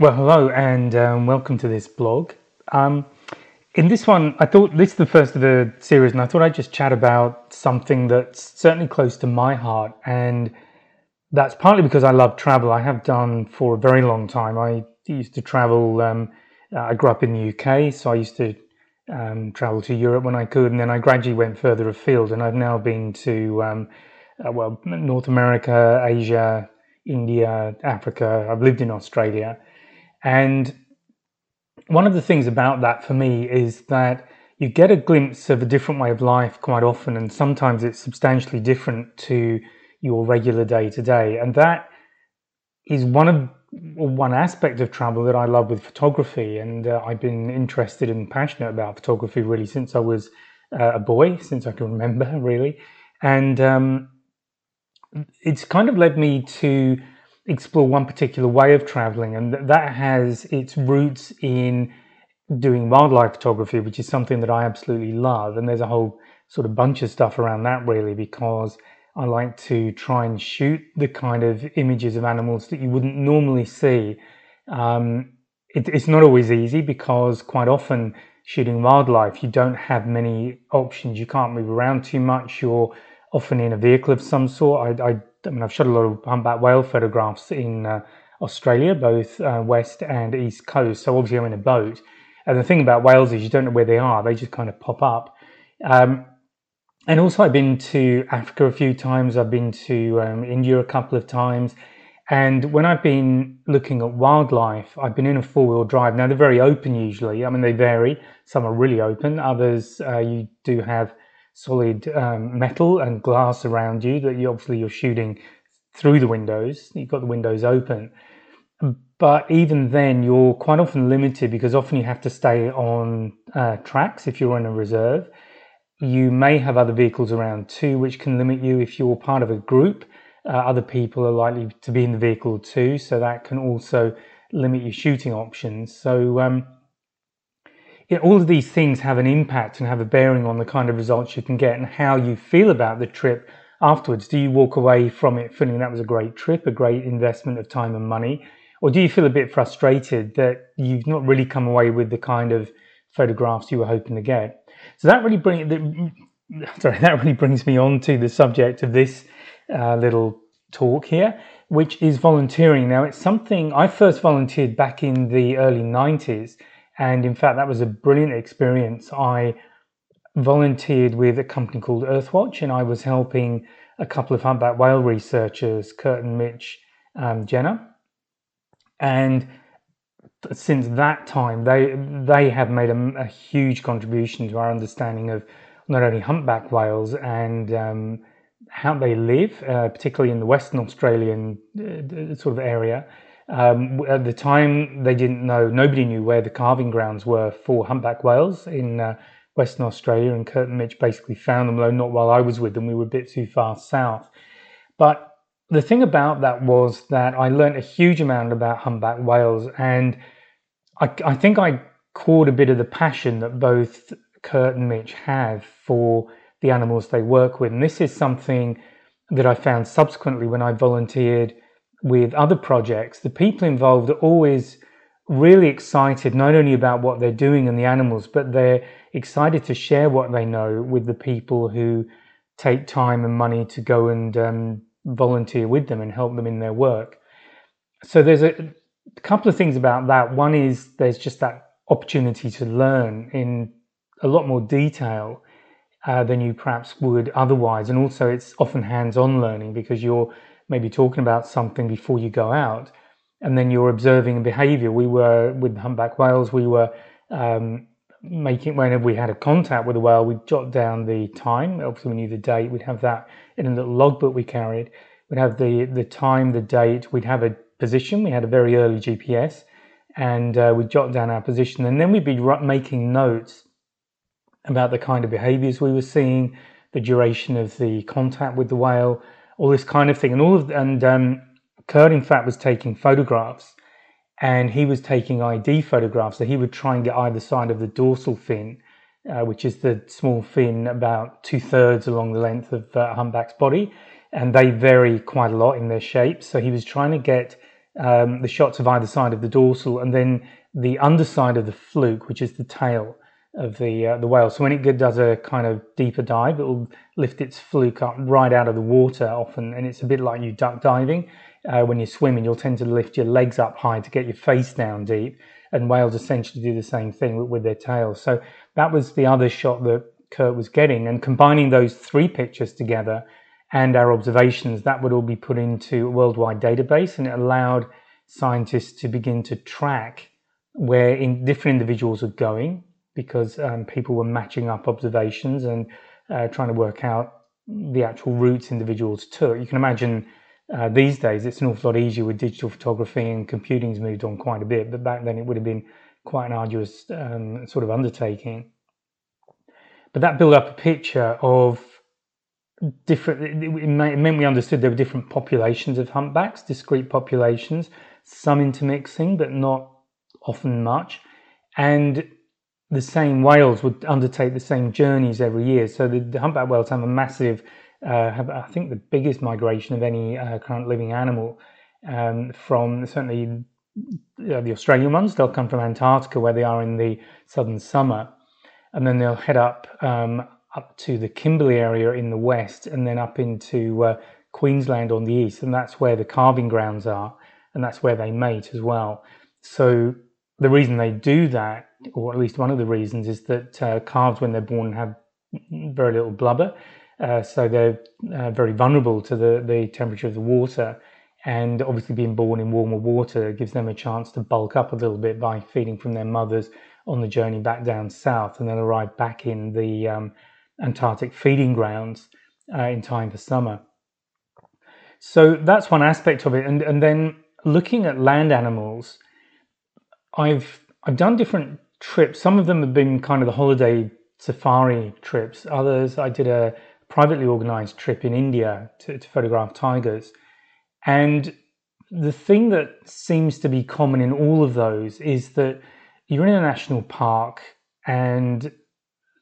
Well, hello and um, welcome to this blog. Um, in this one, I thought this is the first of the series, and I thought I'd just chat about something that's certainly close to my heart, and that's partly because I love travel. I have done for a very long time. I used to travel. Um, I grew up in the UK, so I used to um, travel to Europe when I could, and then I gradually went further afield, and I've now been to um, uh, well North America, Asia, India, Africa. I've lived in Australia and one of the things about that for me is that you get a glimpse of a different way of life quite often, and sometimes it's substantially different to your regular day to day. And that is one of one aspect of travel that I love with photography, and uh, I've been interested and passionate about photography really since I was uh, a boy, since I can remember, really. And um, it's kind of led me to explore one particular way of traveling, and that has its roots in doing wildlife photography, which is something that I absolutely love. And there's a whole sort of bunch of stuff around that, really, because I like to try and shoot the kind of images of animals that you wouldn't normally see. Um, it, it's not always easy because quite often shooting wildlife, you don't have many options. You can't move around too much. You're often in a vehicle of some sort. I, I I mean, I've shot a lot of humpback whale photographs in uh, Australia, both uh, west and east coast. So obviously, I'm in a boat. And the thing about whales is you don't know where they are; they just kind of pop up. Um, and also, I've been to Africa a few times. I've been to um, India a couple of times. And when I've been looking at wildlife, I've been in a four wheel drive. Now, they're very open usually. I mean, they vary. Some are really open, others, uh, you do have solid um, metal and glass around you that you obviously you're shooting through the windows. You've got the windows open. But even then, you're quite often limited because often you have to stay on uh, tracks if you're in a reserve. You may have other vehicles around too, which can limit you if you're part of a group. Uh, other people are likely to be in the vehicle too, so that can also limit your shooting options. So, um, all of these things have an impact and have a bearing on the kind of results you can get and how you feel about the trip afterwards. Do you walk away from it feeling that was a great trip, a great investment of time and money? Or do you feel a bit frustrated that you've not really come away with the kind of photographs you were hoping to get? So that really brings sorry, that really brings me on to the subject of this uh, little talk here, which is volunteering. Now, it's something I first volunteered back in the early 90s and in fact, that was a brilliant experience. I volunteered with a company called Earthwatch, and I was helping a couple of humpback whale researchers, Curt and Mitch um, Jenner. And since that time, they they have made a, a, huge contribution to our understanding of not only humpback whales and um, how they live, uh, particularly in the Western Australian uh, sort of area, um, at the time, they didn't know, nobody knew where the calving grounds were for humpback whales in uh, Western Australia. And Curt and Mitch basically found them, though not while I was with them. We were a bit too far south. But the thing about that was that I learned a huge amount about humpback whales. And I, I think I caught a bit of the passion that both Curt and Mitch have for the animals they work with. And this is something that I found subsequently when I volunteered with other projects, the people involved are always really excited not only about what they're doing and the animals, but they're excited to share what they know with the people who take time and money to go and um, volunteer with them and help them in their work. So there's a, couple of things about that. One is there's just that opportunity to learn in a lot more detail uh, than you perhaps would otherwise. And also, it's often hands on learning because you're maybe talking about something before you go out, and then you're observing a behavior. We were with humpback whales, we were um, making, whenever we had a contact with a whale, we'd jot down the time. Obviously, we knew the date, we'd have that in a little logbook we carried. We'd have the, the time, the date, we'd have a position. We had a very early GPS, and uh, we'd jot down our position, and then we'd be making notes about the kind of behaviors we were seeing, the duration of the contact with the whale, all this kind of thing, and all of and um, Curt in fact was taking photographs, and he was taking ID photographs. So he would try and get either side of the dorsal fin, uh, which is the small fin about two thirds along the length of uh, humpback's body, and they vary quite a lot in their shape. So he was trying to get um, the shots of either side of the dorsal, and then the underside of the fluke, which is the tail of the uh, the whale. So when it does a kind of deeper dive, it will lift its fluke up right out of the water often, and it's a bit like you duck diving. Uh, when you're swimming, you'll tend to lift your legs up high to get your face down deep, and whales essentially do the same thing with, with their tails. So that was the other shot that Curt was getting, and combining those three pictures together and our observations, that would all be put into a worldwide database, and it allowed scientists to begin to track where in different individuals are going because um, people were matching up observations and uh, trying to work out the actual routes individuals took. You can imagine uh, these days it's an awful lot easier with digital photography and computing's moved on quite a bit, but back then it would have been quite an arduous um, sort of undertaking. But that built up a picture of different, it meant we understood there were different populations of humpbacks, discrete populations, some intermixing, but not often much. And the same whales would undertake the same journeys every year. So the, the humpback whales have a massive, uh, have, I think, the biggest migration of any uh, current living animal um, from certainly uh, the Australian ones. They'll come from Antarctica, where they are in the southern summer, and then they'll head up um, up to the Kimberley area in the west, and then up into uh, Queensland on the east, and that's where the calving grounds are, and that's where they mate as well. So the reason they do that, or at least one of the reasons, is that uh, calves, when they're born, have very little blubber. Uh, so they're uh, very vulnerable to the, the temperature of the water. And obviously, being born in warmer water gives them a chance to bulk up a little bit by feeding from their mothers on the journey back down south and then arrive back in the um, Antarctic feeding grounds uh, in time for summer. So that's one aspect of it. And, and then looking at land animals, I've I've done different trips. Some of them have been kind of the holiday safari trips. Others, I did a privately organized trip in India to, to photograph tigers. And the thing that seems to be common in all of those is that you're in a national park and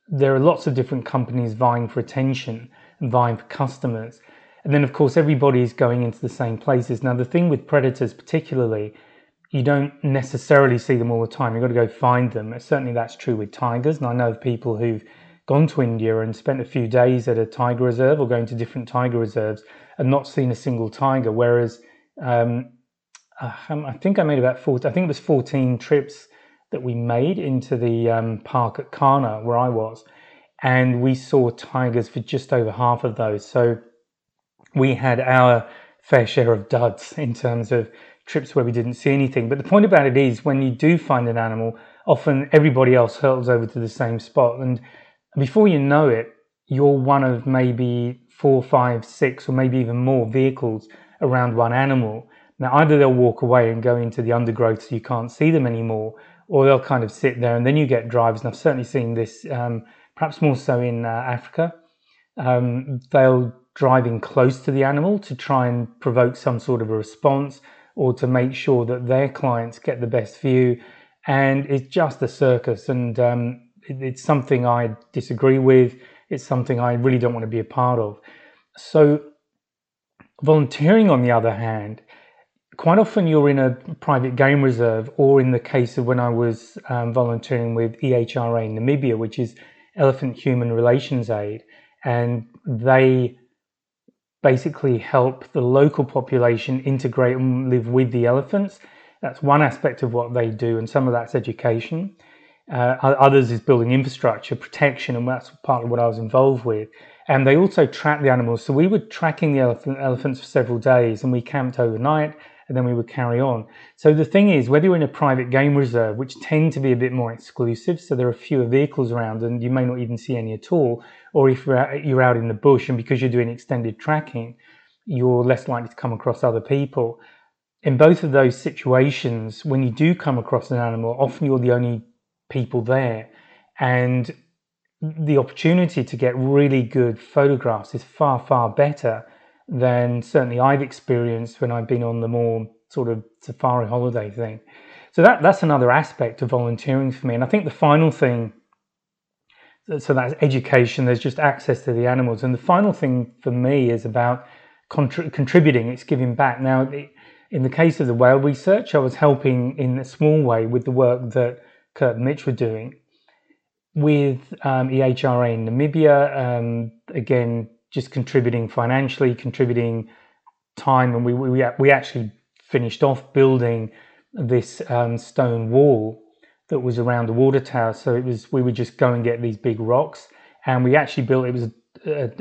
there are lots of different companies vying for attention and vying for customers. And then, of course, everybody is going into the same places. Now, the thing with predators, particularly, you don't necessarily see them all the time. You've got to go find them. Certainly, that's true with tigers. And I know of people who've gone to India and spent a few days at a tiger reserve or going to different tiger reserves and not seen a single tiger. Whereas um, uh, um I think I made about 14, I think it was 14 trips that we made into the um, park at Kanha, where I was. And we saw tigers for just over half of those. So we had our fair share of duds in terms of trips where we didn't see anything. But the point about it is, when you do find an animal, often everybody else hurtles over to the same spot, and before you know it, you're one of maybe four, five, six, or maybe even more vehicles around one animal. Now, either they'll walk away and go into the undergrowth so you can't see them anymore, or they'll kind of sit there, and then you get drivers. And I've certainly seen this, um, perhaps more so in uh, Africa. Um, they'll drive in close to the animal to try and provoke some sort of a response or to make sure that their clients get the best view. And it's just a circus, and um, it, it's something I disagree with. It's something I really don't want to be a part of. So, volunteering, on the other hand, quite often you're in a private game reserve, or in the case of when I was um, volunteering with EHRA in Namibia, which is Elephant Human Relations Aid, and they basically help the local population integrate and live with the elephants. That's one aspect of what they do, and some of that's education. Uh, others is building infrastructure, protection, and that's partly what I was involved with. And they also track the animals. So we were tracking the elephant, elephants for several days, and we camped overnight, and then we would carry on. So the thing is, whether you're in a private game reserve, which tend to be a bit more exclusive, so there are fewer vehicles around, and you may not even see any at all, or if you're out in the bush and because you're doing extended tracking, you're less likely to come across other people. In both of those situations, when you do come across an animal, often you're the only people there. And the opportunity to get really good photographs is far, far better than certainly I've experienced when I've been on the more sort of safari holiday thing. So that, that's another aspect of volunteering for me. And I think the final thing so that's education there's just access to the animals and the final thing for me is about contributing it's giving back now in the case of the whale research, I was helping in a small way with the work that Curt and Mitch were doing. With um, EHRA in Namibia, um, again, just contributing financially, contributing time, and we, we, we actually finished off building this um, stone wall that was around the water tower. So it was we would just go and get these big rocks, and we actually built it was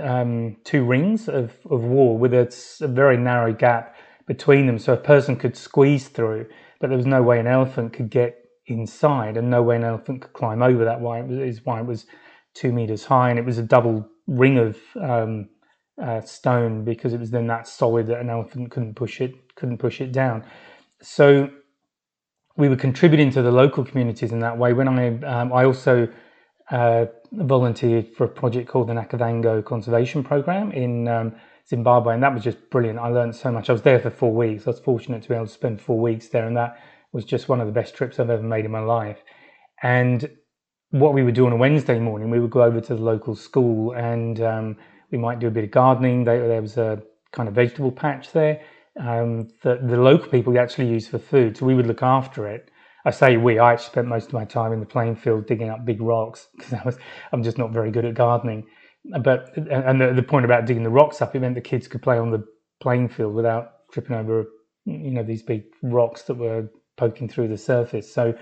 um, two rings of, of wall with a, a, very narrow gap between them, so a person could squeeze through, but there was no way an elephant could get inside, and no way an elephant could climb over that. Why it is why it was two meters high, and it was a double ring of um, uh, stone because it was then that solid that an elephant couldn't push it couldn't push it down. So we were contributing to the local communities in that way. When I um, I also uh, volunteered for a project called the Nakavango Conservation Program in um, Zimbabwe, and that was just brilliant. I learned so much. I was there for four weeks. I was fortunate to be able to spend four weeks there, and that was just one of the best trips I've ever made in my life. And what we would do on a Wednesday morning, we would go over to the local school and um, we might do a bit of gardening. There, there was a kind of vegetable patch there um, that the local people actually use for food. So we would look after it. I say we. I actually spent most of my time in the playing field digging up big rocks because I'm just not very good at gardening. But and the, the point about digging the rocks up, it meant the kids could play on the playing field without tripping over, you know, these big rocks that were poking through the surface. So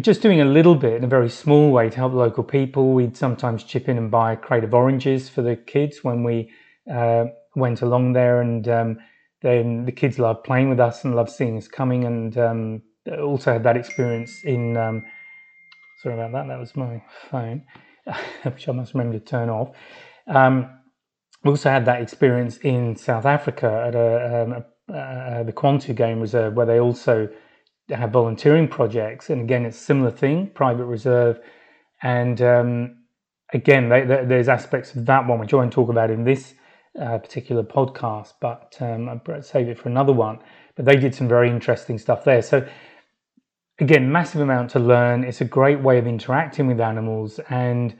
just doing a little bit in a very small way to help local people. We'd sometimes chip in and buy a crate of oranges for the kids when we uh, went along there, and um, then the kids loved playing with us and loved seeing us coming. And um, also had that experience in. Um, sorry about that. That was my phone, which I must remember to turn off. Um, we also had that experience in South Africa at a, um, a, a, the Kwantu Game Reserve, where they also have volunteering projects, and again, it's a similar thing, private reserve, and um, again, they, they, there's aspects of that one which I won't talk about in this uh, particular podcast, but um, I'll save it for another one. But they did some very interesting stuff there. So again, massive amount to learn. It's a great way of interacting with animals, and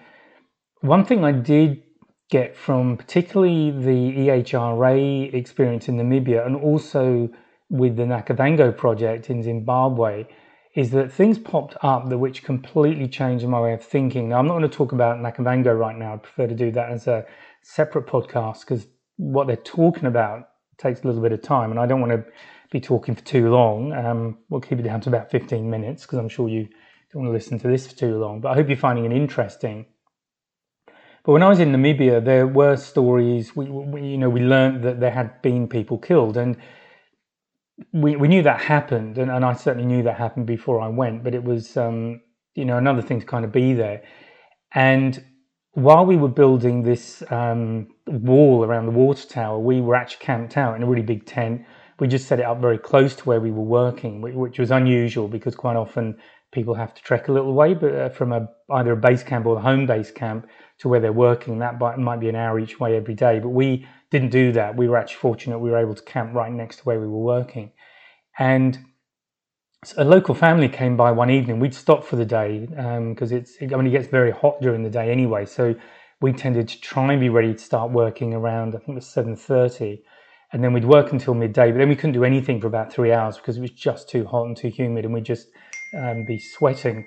one thing I did get from particularly the EHRA experience in Namibia and also with the Nakavango project in Zimbabwe is that things popped up that which completely changed my way of thinking. Now, I'm not going to talk about Nakavango right now. I prefer to do that as a separate podcast because what they're talking about takes a little bit of time, and I don't want to be talking for too long. Um, we'll keep it down to about 15 minutes because I'm sure you don't want to listen to this for too long. But I hope you're finding it interesting. But when I was in Namibia, there were stories. We, we you know, we learned that there had been people killed, and we, we knew that happened, and, and I certainly knew that happened before I went, but it was, um, you know, another thing to kind of be there. And while we were building this um, wall around the water tower, we were actually camped out in a really big tent. We just set it up very close to where we were working, which was unusual because quite often people have to trek a little way, but uh, from a, either a base camp or the home base camp to where they're working, that might be an hour each way every day. But we didn't do that. We were actually fortunate we were able to camp right next to where we were working. And a local family came by one evening. We'd stopped for the day because um, it's I mean it gets very hot during the day anyway. So we tended to try and be ready to start working around I think it was seven thirty, and then we'd work until midday. But then we couldn't do anything for about three hours because it was just too hot and too humid, and we'd just um, be sweating.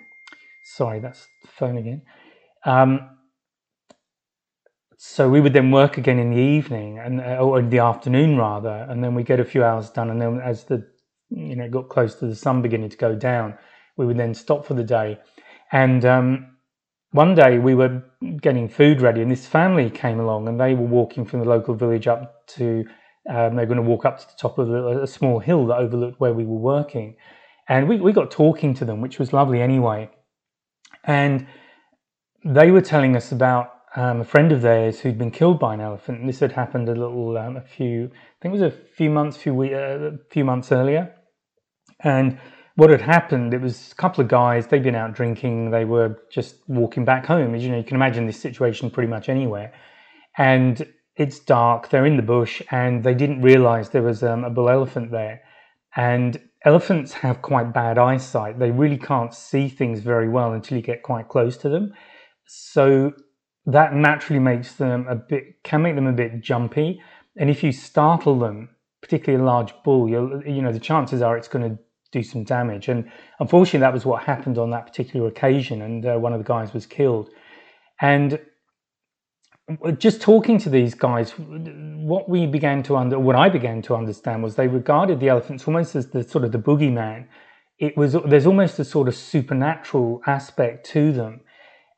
Sorry, that's the phone again. Um, so we would then work again in the evening and uh, or in the afternoon rather, and then we get a few hours done. And then as the you know got close to the sun beginning to go down, we would then stop for the day. And um, one day we were getting food ready, and this family came along, and they were walking from the local village up to. Um, they were going to walk up to the top of a, a small hill that overlooked where we were working, and we, we got talking to them, which was lovely anyway. And they were telling us about um, a friend of theirs who'd been killed by an elephant. This had happened a little, um, a few, I think it was a few months, few we, uh, a few months earlier. And what had happened, it was a couple of guys. They'd been out drinking. They were just walking back home. As you know, you can imagine this situation pretty much anywhere. And it's dark. They're in the bush, and they didn't realise there was um, a bull elephant there. And elephants have quite bad eyesight. They really can't see things very well until you get quite close to them. So that naturally makes them a bit can make them a bit jumpy and if you startle them particularly a large bull, you know, the chances are it's going to do some damage. And unfortunately, that was what happened on that particular occasion, and uh, one of the guys was killed. And just talking to these guys, what we began to under, what I began to understand was they regarded the elephants almost as the sort of the boogeyman. It was there's almost a sort of supernatural aspect to them,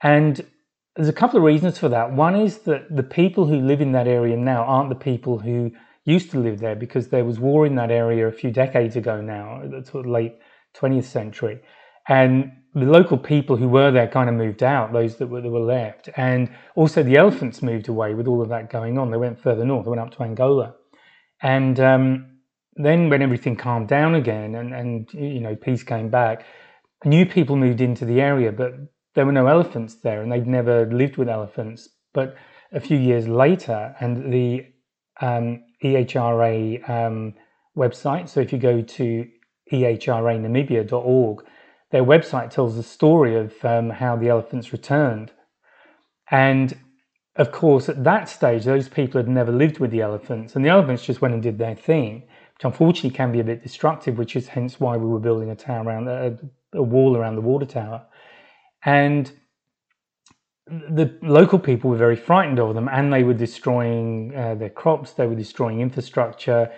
and there's a couple of reasons for that. One is that the people who live in that area now aren't the people who used to live there because there was war in that area a few decades ago now, the late 20th century, and the local people who were there kind of moved out, those that were, that were left. And also the elephants moved away with all of that going on. They went further north, they went up to Angola. And um, then when everything calmed down again and, and, you know, peace came back, new people moved into the area, but there were no elephants there and they'd never lived with elephants. But a few years later, and the um, EHRA um, website, so if you go to ehranamibia.org, their website tells the story of um, how the elephants returned. And of course, at that stage, those people had never lived with the elephants, and the elephants just went and did their thing, which unfortunately can be a bit destructive, which is hence why we were building a tower around a, a wall around the water tower. And the local people were very frightened of them, and they were destroying uh, their crops, they were destroying infrastructure,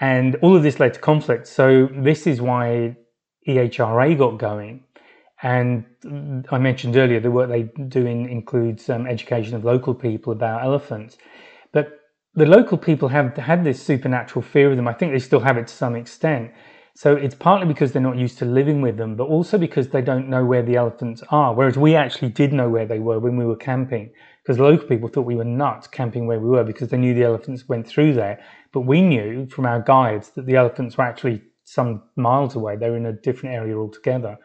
and all of this led to conflict. So, this is why EHRA got going. And I mentioned earlier the work they do in, includes um, education of local people about elephants. But the local people have had this supernatural fear of them. I think they still have it to some extent. So it's partly because they're not used to living with them, but also because they don't know where the elephants are. Whereas we actually did know where they were when we were camping, because local people thought we were nuts camping where we were because they knew the elephants went through there. But we knew from our guides that the elephants were actually some miles away. They were in a different area altogether.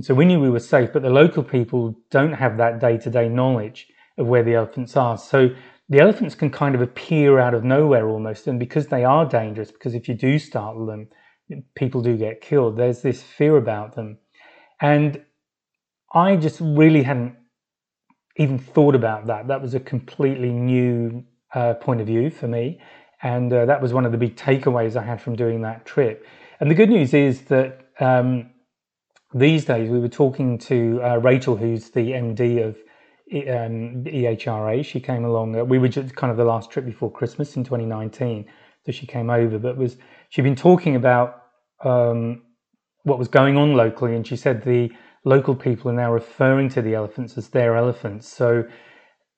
So we knew we were safe, but the local people don't have that day to day knowledge of where the elephants are. So the elephants can kind of appear out of nowhere almost. And because they are dangerous, because if you do startle them, people do get killed, there's this fear about them. And I just really hadn't even thought about that. That was a completely new uh, point of view for me. And uh, that was one of the big takeaways I had from doing that trip. And the good news is that um, these days we were talking to uh, Rachel, who's the MD of um, EHRA. She came along. Uh, we were just kind of the last trip before Christmas in 2019, so she came over. But was she'd been talking about um, what was going on locally, and she said the local people are now referring to the elephants as their elephants. So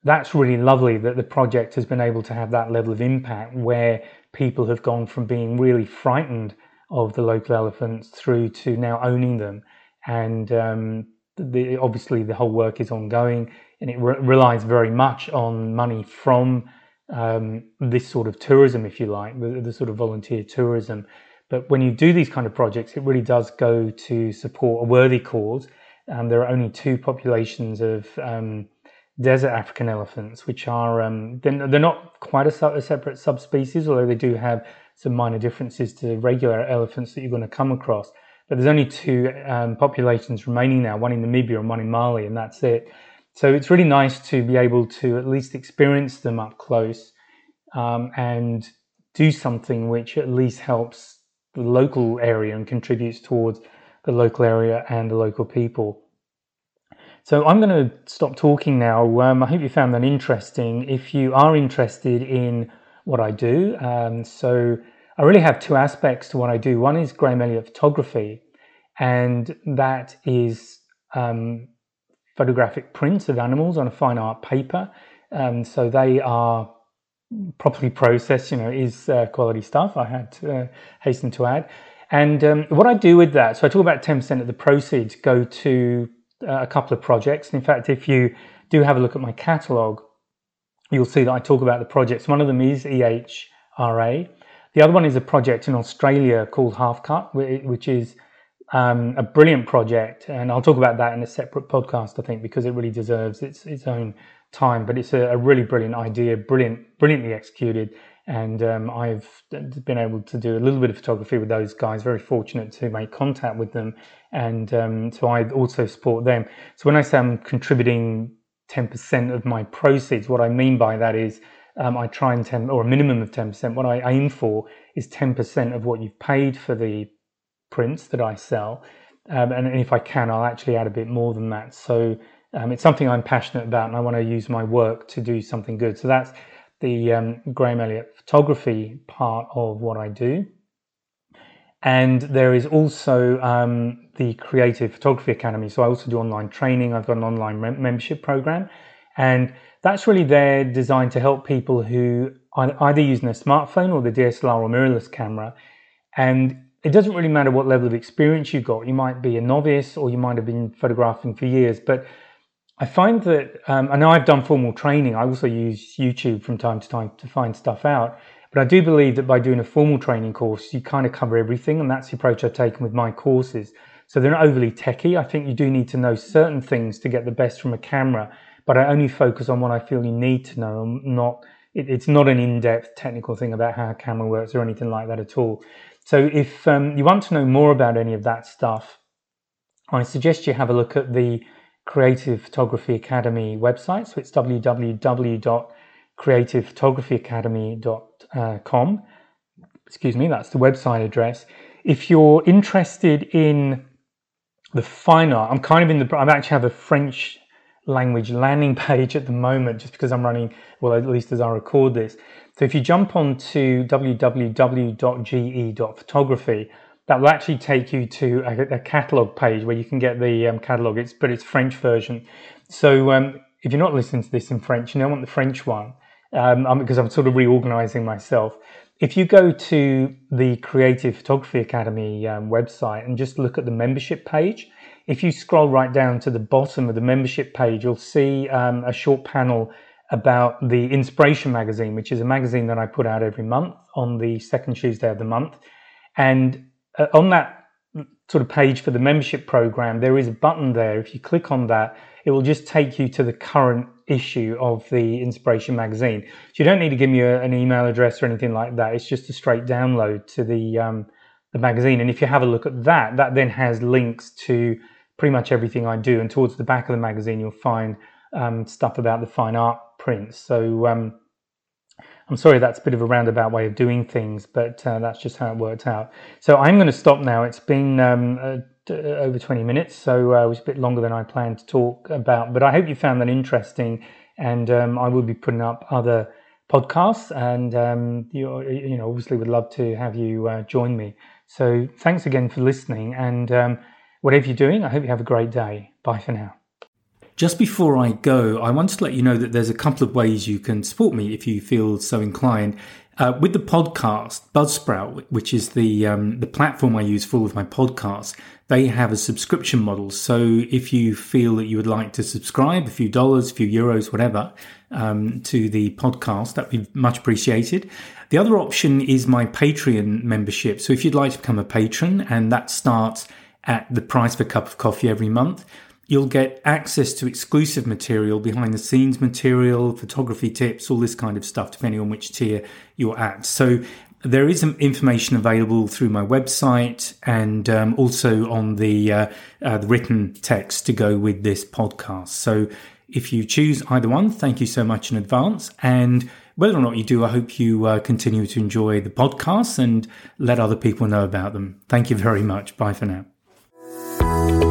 that's really lovely that the project has been able to have that level of impact where people have gone from being really frightened of the local elephants through to now owning them. And um, the, obviously, the whole work is ongoing and it re- relies very much on money from um, this sort of tourism, if you like, the, the, sort of volunteer tourism. But when you do these kind of projects, it really does go to support a worthy cause. And there are only two populations of um, desert African elephants, which are um, they're, they're, not quite a, a, separate subspecies, although they do have some minor differences to regular elephants that you're going to come across. But there's only two um, populations remaining now, one in Namibia and one in Mali, and that's it. So it's really nice to be able to at least experience them up close um, and do something which at least helps the local area and contributes towards the local area and the local people. So I'm going to stop talking now. Um, I hope you found that interesting. If you are interested in what I do. Um, so I really have two aspects to what I do. One is Graham Elliott photography, and that is um, photographic prints of animals on a fine art paper. Um, so they are properly processed, you know, is uh, quality stuff. I had to uh, hasten to add. And um, what I do with that, so I talk about 10% of the proceeds go to uh, a couple of projects. In fact, if you do have a look at my catalogue, you'll see that I talk about the projects. One of them is EHRA. The other one is a project in Australia called Half Cut, which is um, a brilliant project, and I'll talk about that in a separate podcast, I think, because it really deserves its its own time. But it's a, a really brilliant idea, brilliant, brilliantly executed, and um, I've been able to do a little bit of photography with those guys. Very fortunate to make contact with them, and um, so I also support them. So when I say I'm contributing 10% of my proceeds. What I mean by that is um, I try and 10 or a minimum of 10%. What I aim for is 10% of what you've paid for the prints that I sell. Um, and, if I can, I'll actually add a bit more than that. So um, it's something I'm passionate about and I want to use my work to do something good. So that's the um, Graham Elliott photography part of what I do. And there is also um, the Creative Photography Academy. So I also do online training. I've got an online membership program. And that's really there designed to help people who are either using a smartphone or the DSLR or mirrorless camera. And it doesn't really matter what level of experience you've got. You might be a novice or you might have been photographing for years. But I find that, um, I know I've done formal training. I also use YouTube from time to time to find stuff out. But I do believe that by doing a formal training course, you kind of cover everything. And that's the approach I've taken with my courses. So they're not overly techy. I think you do need to know certain things to get the best from a camera but I only focus on what I feel you need to know. I'm not, it, it's not an in-depth technical thing about how a camera works or anything like that at all. So if um, you want to know more about any of that stuff, I suggest you have a look at the Creative Photography Academy website. So it's www.creativephotographyacademy.com. Excuse me, that's the website address. If you're interested in the fine art, I'm kind of in the, I actually have a French language landing page at the moment, just because I'm running, well, at least as I record this. So if you jump on to www.ge.photography, that will actually take you to a, a catalog page where you can get the um, catalog. It's but it's French version. So um, if you're not listening to this in French, you I want the French one um, because I'm sort of reorganizing myself. If you go to the Creative Photography Academy um, website and just look at the membership page, if you scroll right down to the bottom of the membership page, you'll see um, a short panel about the Inspiration magazine, which is a magazine that I put out every month on the second Tuesday of the month. And uh, on that sort of page for the membership program, there is a button there. If you click on that, it will just take you to the current issue of the Inspiration magazine. So you don't need to give me a, an email address or anything like that. It's just a straight download to the um, the magazine. And if you have a look at that, that then has links to pretty much everything I do. And towards the back of the magazine, you'll find um, stuff about the fine art prints. So um, I'm sorry that's a bit of a roundabout way of doing things, but uh, that's just how it worked out. So I'm going to stop now. It's been um, uh, over 20 minutes, so uh, it was a bit longer than I planned to talk about. But I hope you found that interesting, and um, I will be putting up other podcasts, and um, you, you know, obviously would love to have you uh, join me. So thanks again for listening, and um, Whatever you're doing, I hope you have a great day. Bye for now. Just before I go, I want to let you know that there's a couple of ways you can support me if you feel so inclined. Uh, with the podcast, Buzzsprout, which is the um, the platform I use for all of my podcasts, they have a subscription model. So if you feel that you would like to subscribe, a few dollars, a few euros, whatever, um, to the podcast, that'd be much appreciated. The other option is my Patreon membership. So if you'd like to become a patron, and that starts at the price of a cup of coffee every month. You'll get access to exclusive material, behind the scenes material, photography tips, all this kind of stuff, depending on which tier you're at. So there is information available through my website and um, also on the, uh, uh, the written text to go with this podcast. So if you choose either one, thank you so much in advance. And whether or not you do, I hope you uh, continue to enjoy the podcasts and let other people know about them. Thank you very much. Bye for now. Música